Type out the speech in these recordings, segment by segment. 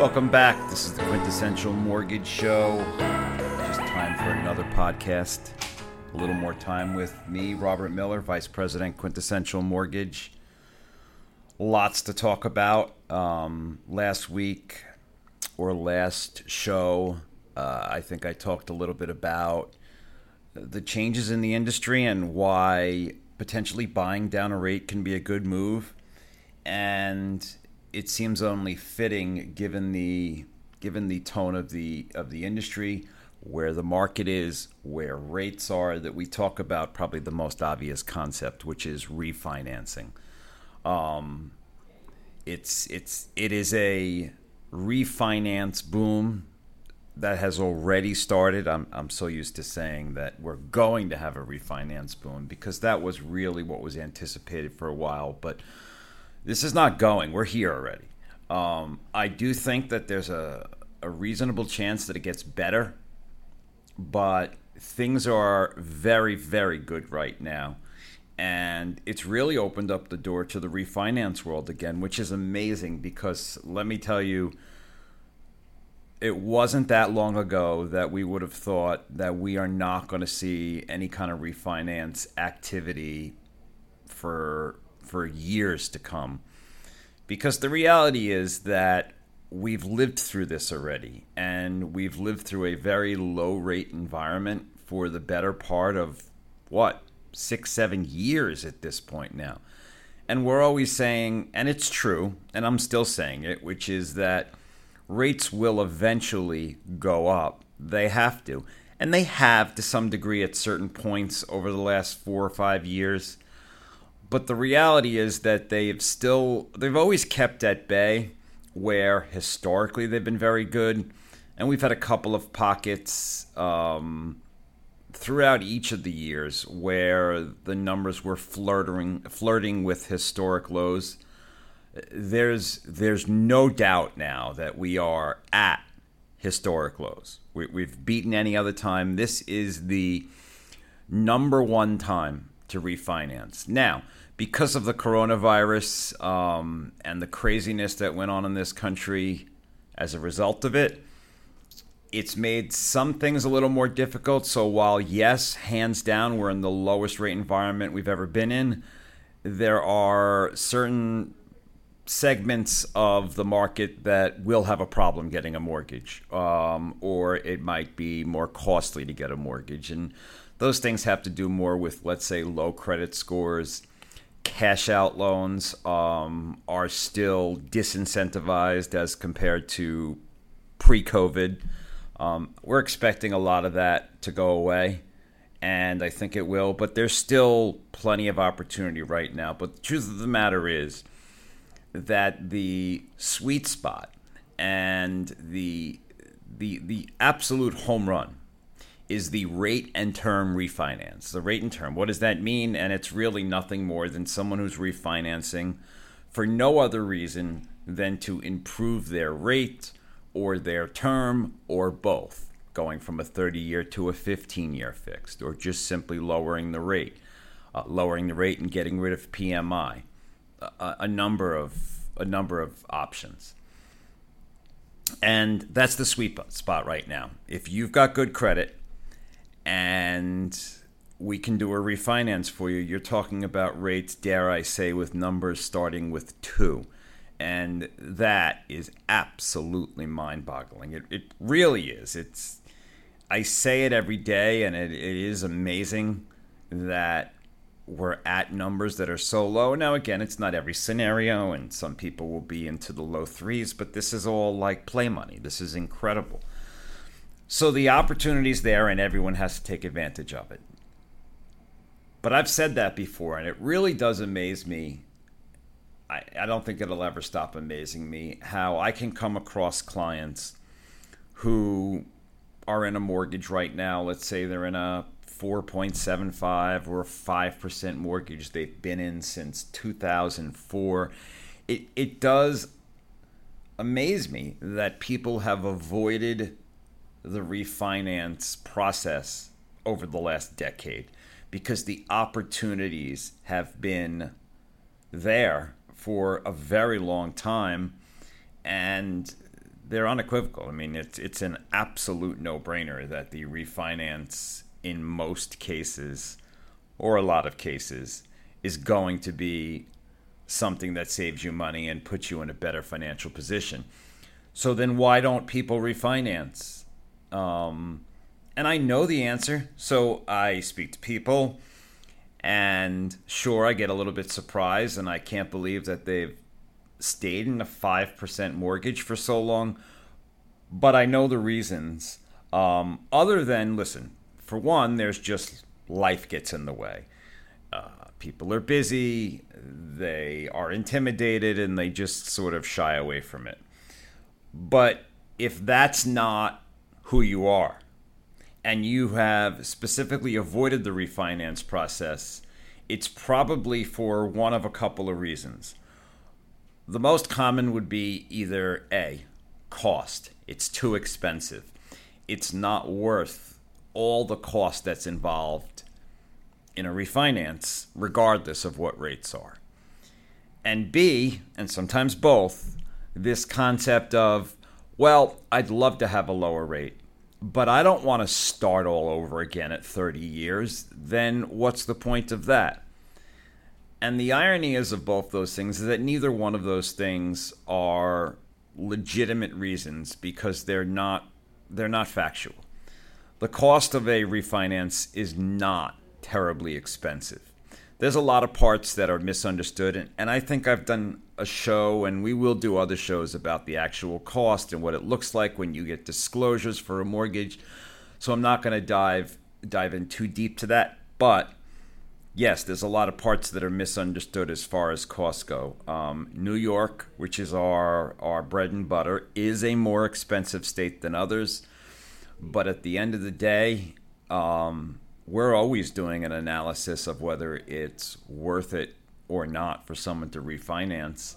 Welcome back. This is the Quintessential Mortgage Show. Just time for another podcast. A little more time with me, Robert Miller, Vice President, Quintessential Mortgage. Lots to talk about. Um, last week or last show, uh, I think I talked a little bit about the changes in the industry and why potentially buying down a rate can be a good move. And it seems only fitting given the given the tone of the of the industry, where the market is, where rates are, that we talk about probably the most obvious concept, which is refinancing. Um, it's it's it is a refinance boom that has already started. I'm I'm so used to saying that we're going to have a refinance boom because that was really what was anticipated for a while, but this is not going. We're here already. Um, I do think that there's a, a reasonable chance that it gets better, but things are very, very good right now. And it's really opened up the door to the refinance world again, which is amazing because let me tell you, it wasn't that long ago that we would have thought that we are not going to see any kind of refinance activity for for years to come. Because the reality is that we've lived through this already, and we've lived through a very low rate environment for the better part of what, six, seven years at this point now. And we're always saying, and it's true, and I'm still saying it, which is that rates will eventually go up. They have to. And they have to some degree at certain points over the last four or five years but the reality is that they've still they've always kept at bay where historically they've been very good. And we've had a couple of pockets um, throughout each of the years where the numbers were flirting flirting with historic lows. There's there's no doubt now that we are at historic lows. We, we've beaten any other time. This is the number one time to refinance. Now because of the coronavirus um, and the craziness that went on in this country as a result of it, it's made some things a little more difficult. So, while yes, hands down, we're in the lowest rate environment we've ever been in, there are certain segments of the market that will have a problem getting a mortgage, um, or it might be more costly to get a mortgage. And those things have to do more with, let's say, low credit scores cash out loans um, are still disincentivized as compared to pre COVID. Um, we're expecting a lot of that to go away, and I think it will, but there's still plenty of opportunity right now. But the truth of the matter is that the sweet spot and the the the absolute home run is the rate and term refinance. The rate and term. What does that mean? And it's really nothing more than someone who's refinancing for no other reason than to improve their rate or their term or both, going from a 30 year to a 15 year fixed, or just simply lowering the rate, uh, lowering the rate and getting rid of PMI. A, number of a number of options. And that's the sweet spot right now. If you've got good credit, and we can do a refinance for you. You're talking about rates, dare I say, with numbers starting with two. And that is absolutely mind boggling. It, it really is. It's I say it every day, and it, it is amazing that we're at numbers that are so low. Now, again, it's not every scenario, and some people will be into the low threes, but this is all like play money. This is incredible. So the opportunity's there, and everyone has to take advantage of it. But I've said that before, and it really does amaze me. I, I don't think it'll ever stop amazing me how I can come across clients who are in a mortgage right now. Let's say they're in a 4.75 or 5% mortgage they've been in since 2004. It, it does amaze me that people have avoided the refinance process over the last decade because the opportunities have been there for a very long time and they're unequivocal. I mean, it's it's an absolute no-brainer that the refinance in most cases or a lot of cases is going to be something that saves you money and puts you in a better financial position. So then why don't people refinance? Um, and I know the answer. So I speak to people and sure I get a little bit surprised and I can't believe that they've stayed in a 5% mortgage for so long. But I know the reasons. Um, other than, listen, for one, there's just life gets in the way. Uh, people are busy, they are intimidated, and they just sort of shy away from it. But if that's not who you are, and you have specifically avoided the refinance process, it's probably for one of a couple of reasons. The most common would be either A, cost. It's too expensive. It's not worth all the cost that's involved in a refinance, regardless of what rates are. And B, and sometimes both, this concept of, well, I'd love to have a lower rate, but I don't want to start all over again at 30 years. Then what's the point of that? And the irony is of both those things is that neither one of those things are legitimate reasons because they're not they're not factual. The cost of a refinance is not terribly expensive. There's a lot of parts that are misunderstood and, and I think I've done a show and we will do other shows about the actual cost and what it looks like when you get disclosures for a mortgage. So I'm not going to dive dive in too deep to that, but yes, there's a lot of parts that are misunderstood as far as costs go. Um, New York, which is our our bread and butter, is a more expensive state than others, but at the end of the day, um, we're always doing an analysis of whether it's worth it or not for someone to refinance.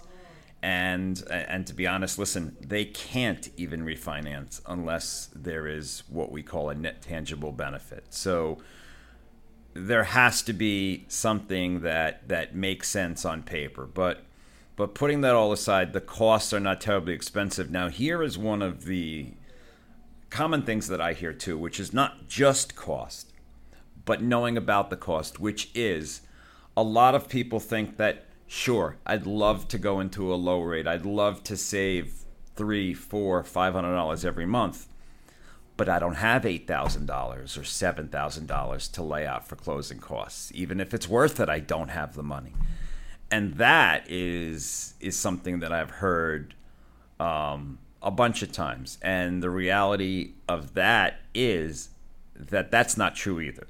And and to be honest, listen, they can't even refinance unless there is what we call a net tangible benefit. So there has to be something that that makes sense on paper but but putting that all aside the costs are not terribly expensive now here is one of the common things that i hear too which is not just cost but knowing about the cost which is a lot of people think that sure i'd love to go into a low rate i'd love to save three four five hundred dollars every month but I don't have $8,000 or $7,000 to lay out for closing costs. Even if it's worth it, I don't have the money. And that is is something that I've heard um, a bunch of times. And the reality of that is that that's not true either.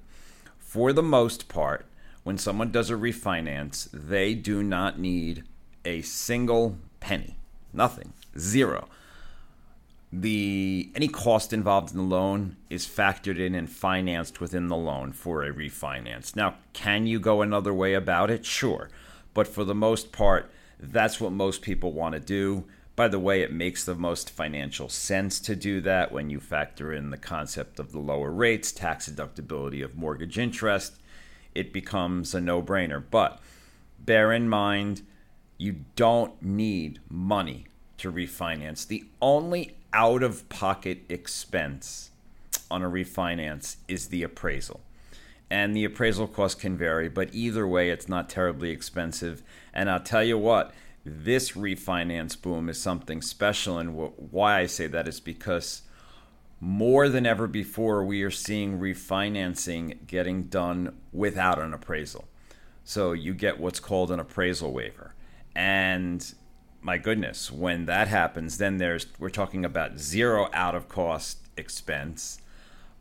For the most part, when someone does a refinance, they do not need a single penny, nothing, zero the any cost involved in the loan is factored in and financed within the loan for a refinance. Now, can you go another way about it? Sure. But for the most part, that's what most people want to do. By the way, it makes the most financial sense to do that when you factor in the concept of the lower rates, tax deductibility of mortgage interest. It becomes a no brainer. But bear in mind, you don't need money to refinance. The only out of pocket expense on a refinance is the appraisal. And the appraisal cost can vary, but either way, it's not terribly expensive. And I'll tell you what, this refinance boom is something special. And why I say that is because more than ever before, we are seeing refinancing getting done without an appraisal. So you get what's called an appraisal waiver. And my goodness, when that happens, then there's we're talking about zero out of cost expense.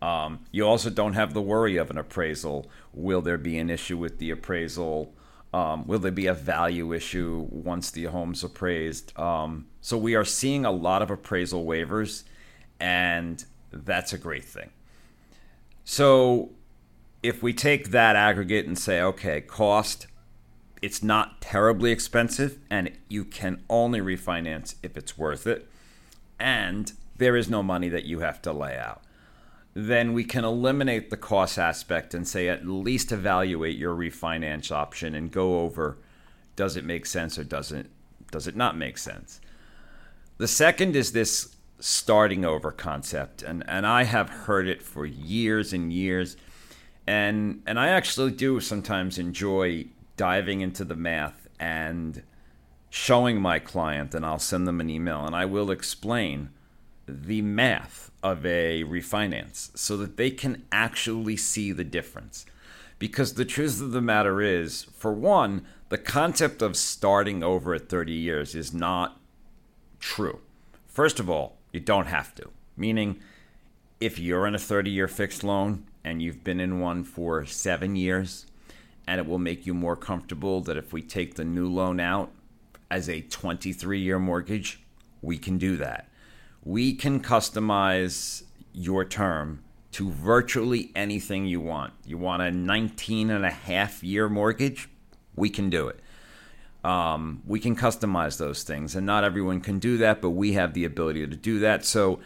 Um, you also don't have the worry of an appraisal. Will there be an issue with the appraisal? Um, will there be a value issue once the home's appraised? Um, so we are seeing a lot of appraisal waivers, and that's a great thing. So if we take that aggregate and say, okay, cost it's not terribly expensive and you can only refinance if it's worth it and there is no money that you have to lay out then we can eliminate the cost aspect and say at least evaluate your refinance option and go over does it make sense or doesn't does it not make sense the second is this starting over concept, and, and I have heard it for years and years. And, and I actually do sometimes enjoy diving into the math and showing my client, and I'll send them an email and I will explain the math of a refinance so that they can actually see the difference. Because the truth of the matter is, for one, the concept of starting over at 30 years is not true. First of all, you don't have to. Meaning, if you're in a 30 year fixed loan and you've been in one for seven years, and it will make you more comfortable that if we take the new loan out as a 23 year mortgage, we can do that. We can customize your term to virtually anything you want. You want a 19 and a half year mortgage? We can do it. Um, we can customize those things, and not everyone can do that, but we have the ability to do that. So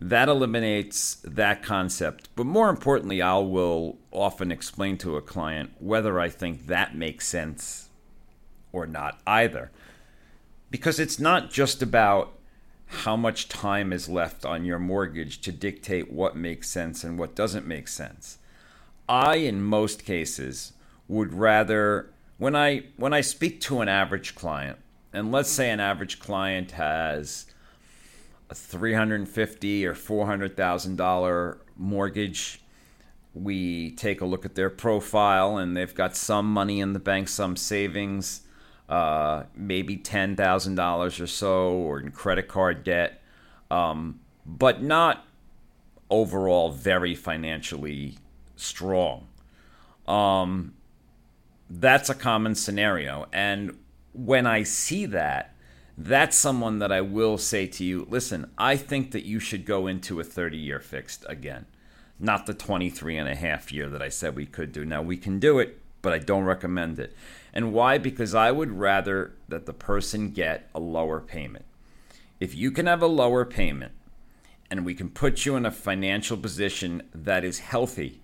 that eliminates that concept. But more importantly, I will often explain to a client whether I think that makes sense or not either. Because it's not just about how much time is left on your mortgage to dictate what makes sense and what doesn't make sense. I, in most cases, would rather when I when I speak to an average client, and let's say an average client has a three hundred fifty or four hundred thousand dollar mortgage, we take a look at their profile, and they've got some money in the bank, some savings, uh, maybe ten thousand dollars or so, or in credit card debt, um, but not overall very financially strong. Um, that's a common scenario. And when I see that, that's someone that I will say to you, listen, I think that you should go into a 30 year fixed again, not the 23 and a half year that I said we could do. Now, we can do it, but I don't recommend it. And why? Because I would rather that the person get a lower payment. If you can have a lower payment and we can put you in a financial position that is healthy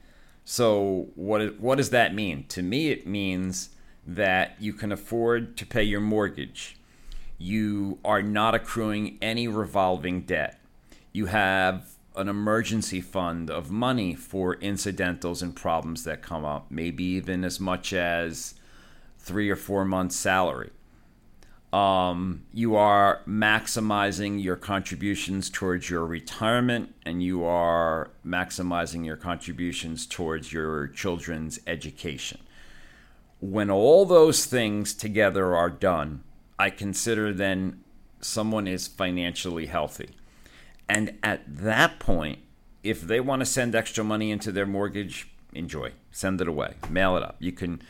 so what what does that mean? To me, it means that you can afford to pay your mortgage. You are not accruing any revolving debt. You have an emergency fund of money for incidentals and problems that come up, maybe even as much as three or four months' salary um, you are maximizing your contributions towards your retirement and you are maximizing your contributions towards your children's education. When all those things together are done, I consider then someone is financially healthy. And at that point, if they want to send extra money into their mortgage, enjoy. Send it away. Mail it up. You can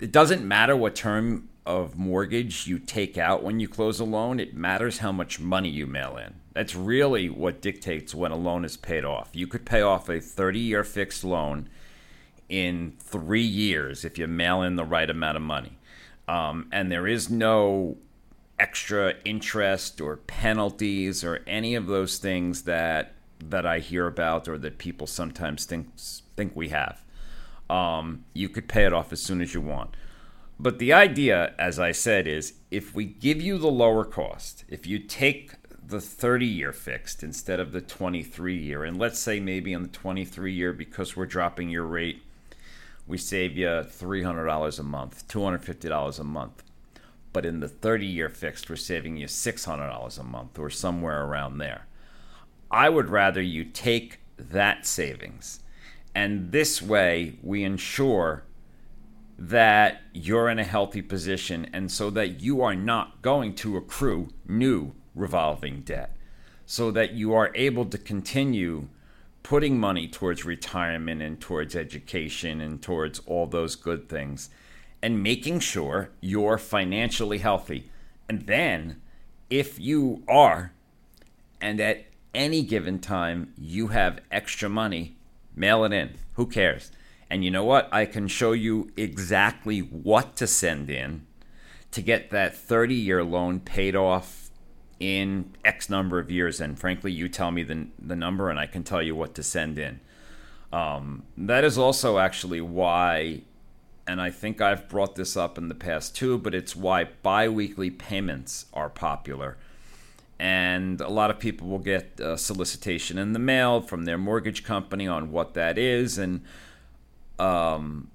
it doesn't matter what term of mortgage you take out when you close a loan, it matters how much money you mail in. That's really what dictates when a loan is paid off. You could pay off a 30 year fixed loan in three years if you mail in the right amount of money. Um, and there is no extra interest or penalties or any of those things that that I hear about or that people sometimes think think we have. Um, you could pay it off as soon as you want. But the idea, as I said, is if we give you the lower cost, if you take the 30 year fixed instead of the 23 year, and let's say maybe in the 23 year, because we're dropping your rate, we save you $300 a month, $250 a month. But in the 30 year fixed, we're saving you $600 a month or somewhere around there. I would rather you take that savings. And this way, we ensure that you're in a healthy position and so that you are not going to accrue new revolving debt, so that you are able to continue putting money towards retirement and towards education and towards all those good things and making sure you're financially healthy. And then, if you are, and at any given time you have extra money, mail it in. Who cares? And you know what? I can show you exactly what to send in to get that 30 year loan paid off in X number of years. And frankly, you tell me the, the number and I can tell you what to send in. Um, that is also actually why, and I think I've brought this up in the past too, but it's why bi weekly payments are popular. and a lot of people will get a solicitation in the mail from their mortgage company on what that is and um,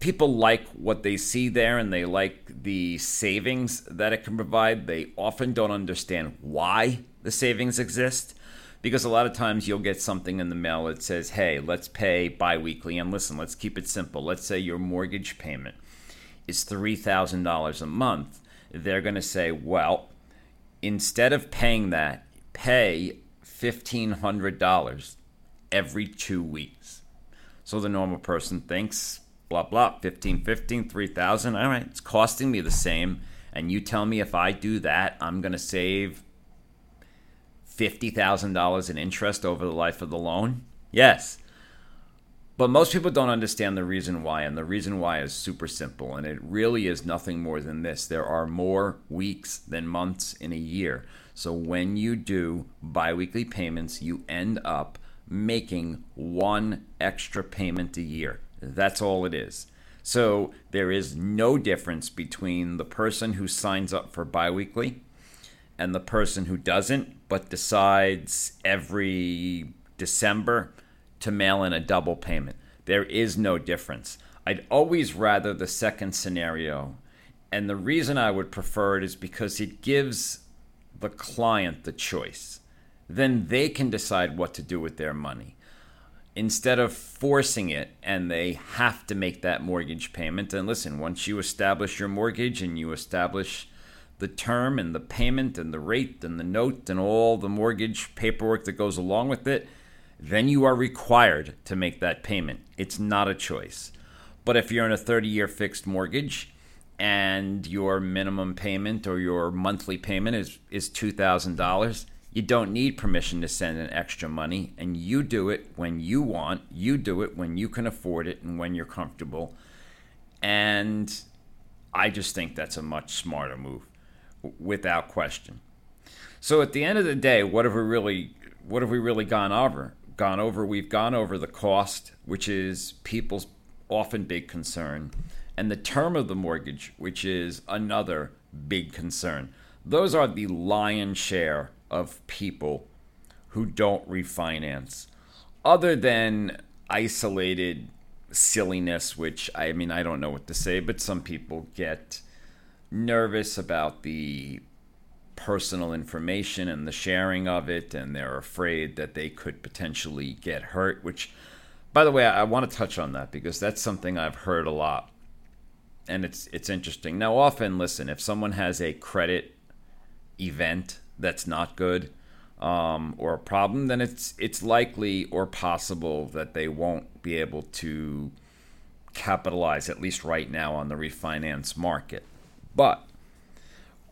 people like what they see there and they like the savings that it can provide. They often don't understand why the savings exist because a lot of times you'll get something in the mail that says hey let's pay biweekly. And listen let's keep it simple. Let's say your mortgage payment is $3000 a month. They're going to say well instead of paying that, pay $1,500 every two weeks. So the normal person thinks, blah, blah, 15, 15, 3,000. All right, it's costing me the same. And you tell me if I do that, I'm going to save $50,000 in interest over the life of the loan? Yes. But most people don't understand the reason why, and the reason why is super simple, and it really is nothing more than this. There are more weeks than months in a year. So when you do biweekly payments, you end up making one extra payment a year. That's all it is. So there is no difference between the person who signs up for biweekly and the person who doesn't, but decides every December to mail in a double payment. There is no difference. I'd always rather the second scenario. And the reason I would prefer it is because it gives the client the choice. Then they can decide what to do with their money. Instead of forcing it and they have to make that mortgage payment. And listen, once you establish your mortgage and you establish the term and the payment and the rate and the note and all the mortgage paperwork that goes along with it, then you are required to make that payment. It's not a choice. But if you're in a 30 year fixed mortgage and your minimum payment or your monthly payment is, is $2,000, you don't need permission to send in extra money, and you do it when you want. You do it when you can afford it and when you're comfortable. And I just think that's a much smarter move, without question. So at the end of the day, what have we really what have we really gone over? gone over. We've gone over the cost, which is people's often big concern, and the term of the mortgage, which is another big concern. Those are the lion's share of people who don't refinance, other than isolated silliness, which I mean, I don't know what to say, but some people get nervous about the personal information and the sharing of it, and they're afraid that they could potentially get hurt. Which, by the way, I, want to touch on that because that's something I've heard a lot, and it's it's interesting. Now, often, listen, if someone has a credit event that's not good um, or a problem, then it's it's likely or possible that they won't be able to capitalize at least right now on the refinance market. But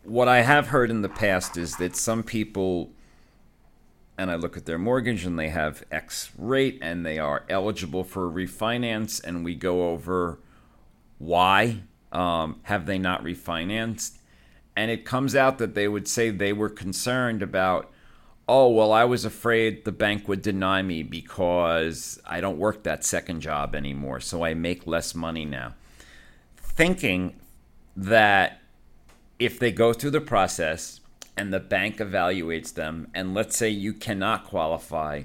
what I have heard in the past is that some people, and I look at their mortgage and they have X rate and they are eligible for refinance, and we go over why um, have they not refinanced, and it comes out that they would say they were concerned about. Oh, well, I was afraid the bank would deny me because I don't work that second job anymore, so I make less money now. Thinking that if they go through the process and the bank evaluates them, and let's say you cannot qualify,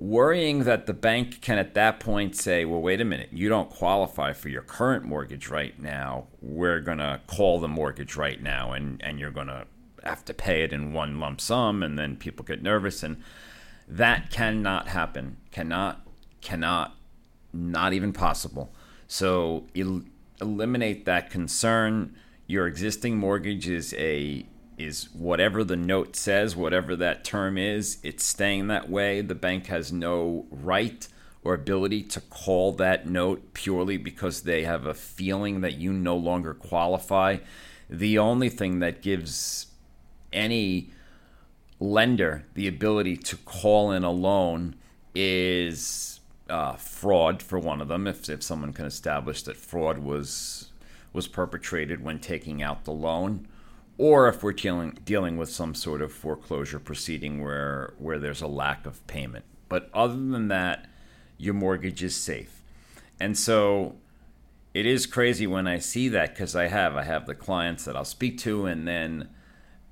worrying that the bank can at that point say, well, wait a minute, you don't qualify for your current mortgage right now. We're going to call the mortgage right now, and, and you're going to have to pay it in one lump sum, and then people get nervous. And that cannot happen. Cannot, cannot, not even possible. So el- eliminate that concern your existing mortgage is a is whatever the note says, whatever that term is, it's staying that way. The bank has no right or ability to call that note purely because they have a feeling that you no longer qualify. The only thing that gives any lender the ability to call in a loan is uh, fraud for one of them. If, if someone can establish that fraud was was perpetrated when taking out the loan, or if we're dealing dealing with some sort of foreclosure proceeding where where there's a lack of payment. But other than that, your mortgage is safe. And so it is crazy when I see that because I have I have the clients that I'll speak to and then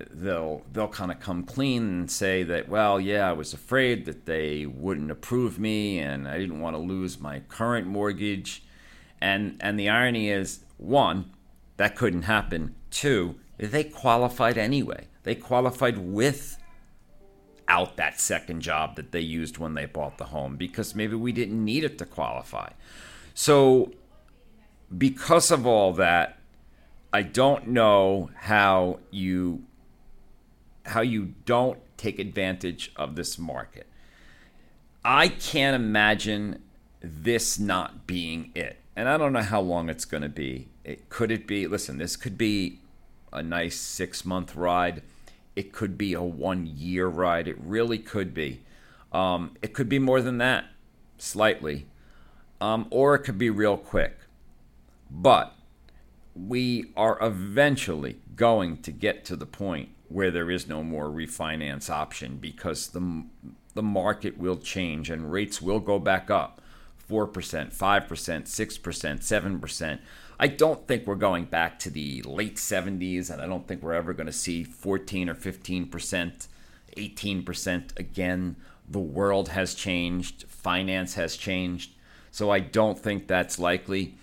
they'll they'll kind of come clean and say that well yeah I was afraid that they wouldn't approve me and I didn't want to lose my current mortgage and and the irony is one that couldn't happen two they qualified anyway they qualified with out that second job that they used when they bought the home because maybe we didn't need it to qualify so because of all that I don't know how you how you don't take advantage of this market. I can't imagine this not being it. And I don't know how long it's going to be. It could it be listen, this could be a nice 6 month ride. It could be a 1 year ride. It really could be. Um, it could be more than that, slightly. Um, or it could be real quick. But we are eventually going to get to the point where there is no more refinance option because the the market will change and rates will go back up 4%, 5%, 6%, 7%. I don't think we're going back to the late 70s and I don't think we're ever going to see 14 or 15%, 18% again. The world has changed, finance has changed. So I don't think that's likely.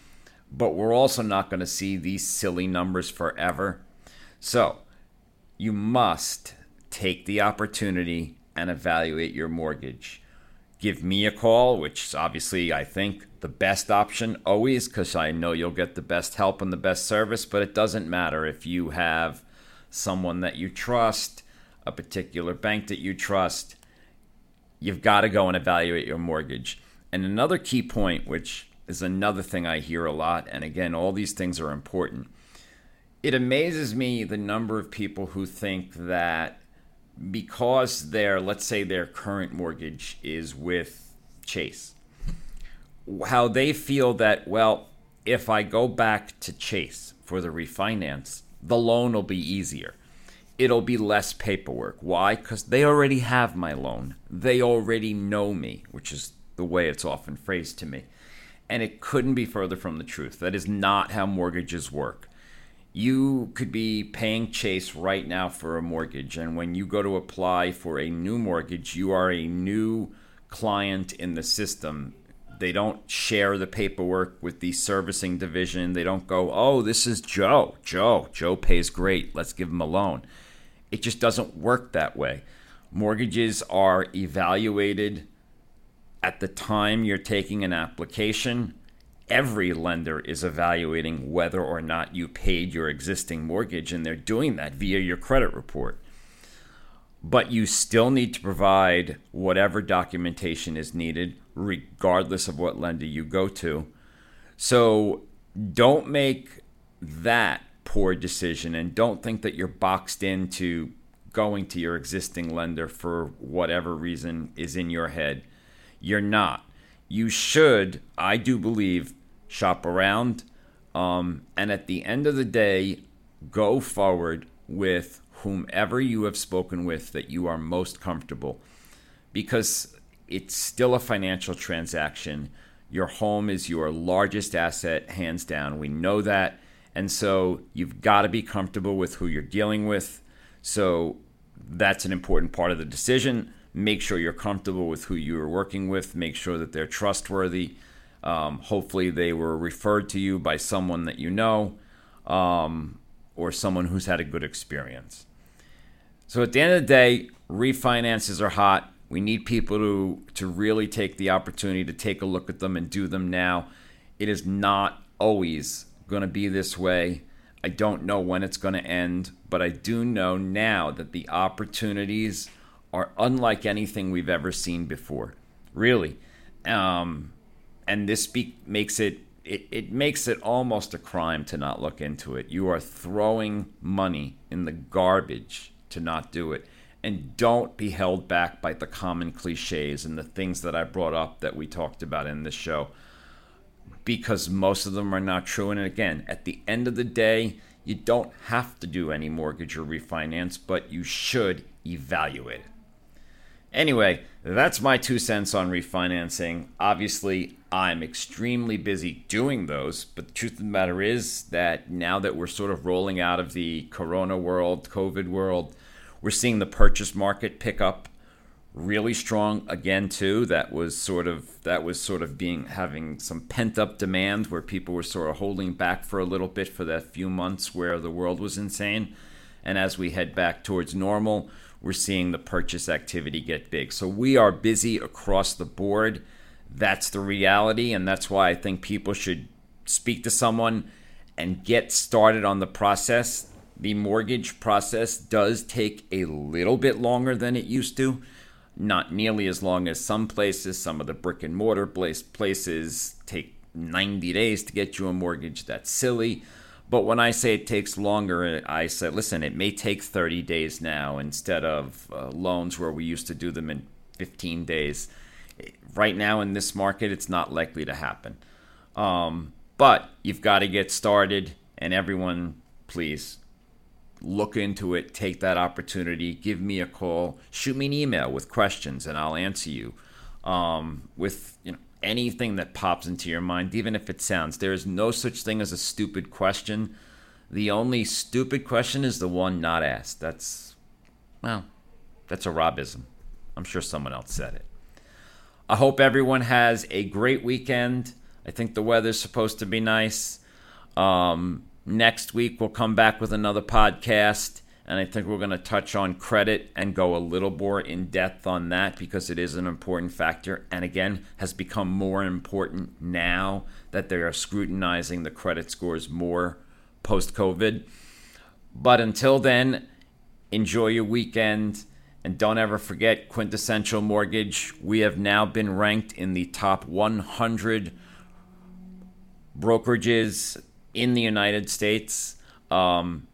But we're also not going to see these silly numbers forever. So, you must take the opportunity and evaluate your mortgage. Give me a call, which obviously I think the best option always because I know you'll get the best help and the best service, but it doesn't matter if you have someone that you trust, a particular bank that you trust. You've got to go and evaluate your mortgage. And another key point, which is another thing I hear a lot, and again, all these things are important it amazes me the number of people who think that because their let's say their current mortgage is with Chase how they feel that well if I go back to Chase for the refinance the loan will be easier. It'll be less paperwork. Why? Cuz they already have my loan. They already know me which is the way it's often phrased to me. And it couldn't be further from the truth. That is not how mortgages work. You could be paying Chase right now for a mortgage. And when you go to apply for a new mortgage, you are a new client in the system. They don't share the paperwork with the servicing division. They don't go, oh, this is Joe. Joe. Joe pays great. Let's give him a loan. It just doesn't work that way. Mortgages are evaluated at the time you're taking an application every lender is evaluating whether or not you paid your existing mortgage, and they're doing that via your credit report. But you still need to provide whatever documentation is needed, regardless of what lender you go to. So don't make that poor decision and don't think that you're boxed into going to your existing lender for whatever reason is in your head. You're not you should, I do believe, shop around. Um, and at the end of the day, go forward with whomever you have spoken with that you are most comfortable because it's still a financial transaction. Your home is your largest asset, hands down. We know that. And so you've got to be comfortable with who you're dealing with. So that's an important part of the decision make sure you're comfortable with who you are working with, make sure that they're trustworthy. Um, hopefully, they were referred to you by someone that you know um, or someone who's had a good experience. So, at the end of the day, refinances are hot. We need people to, to really take the opportunity to take a look at them and do them now. It is not always going to be this way. I don't know when it's going to end, but I do know now that the opportunities are unlike anything we've ever seen before, really. Um, and this makes it, it it makes it almost a crime to not look into it. You are throwing money in the garbage to not do it. And don't be held back by the common cliches and the things that I brought up that we talked about in this show because most of them are not true. And again, at the end of the day, you don't have to do any mortgage or refinance, but you should evaluate it. Anyway, that's my two cents on refinancing. Obviously, I'm extremely busy doing those, but the truth of the matter is that now that we're sort of rolling out of the corona world, COVID world, we're seeing the purchase market pick up really strong again too. That was sort of that was sort of being having some pent up demand where people were sort of holding back for a little bit for that few months where the world was insane. And as we head back towards normal, we're seeing the purchase activity get big. So we are busy across the board. That's the reality. And that's why I think people should speak to someone and get started on the process. The mortgage process does take a little bit longer than it used to. Not nearly as long as some places. Some of the brick and mortar places take 90 days to get you a mortgage. That's silly. But when I say it takes longer, I say, listen, it may take 30 days now instead of uh, loans where we used to do them in 15 days. Right now in this market, it's not likely to happen. Um, but you've got to get started, and everyone, please look into it, take that opportunity, give me a call, shoot me an email with questions, and I'll answer you. Um, with you know anything that pops into your mind, even if it sounds. There is no such thing as a stupid question. The only stupid question is the one not asked. That's, well, that's a Robism. I'm sure someone else said it. I hope everyone has a great weekend. I think the weather's supposed to be nice. Um, next week, we'll come back with another podcast and I think we're going to touch on credit and go a little more in depth on that because it is an important factor. And again, has become more important now that they are scrutinizing the credit scores more post COVID. But until then, enjoy your weekend. And don't ever forget Quintessential Mortgage. We have now been ranked in the top 100 brokerages in the United States. Um,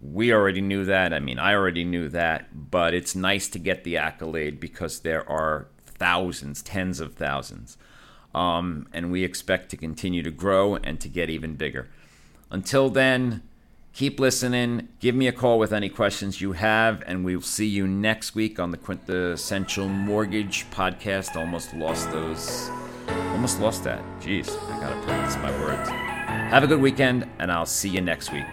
we already knew that. I mean, I already knew that, but it's nice to get the accolade because there are thousands, tens of thousands. Um, and we expect to continue to grow and to get even bigger. Until then, keep listening. Give me a call with any questions you have, and we'll see you next week on the Quintessential Mortgage podcast. Almost lost those. Almost lost that. Jeez, I gotta practice my words. Have a good weekend, and I'll see you next week.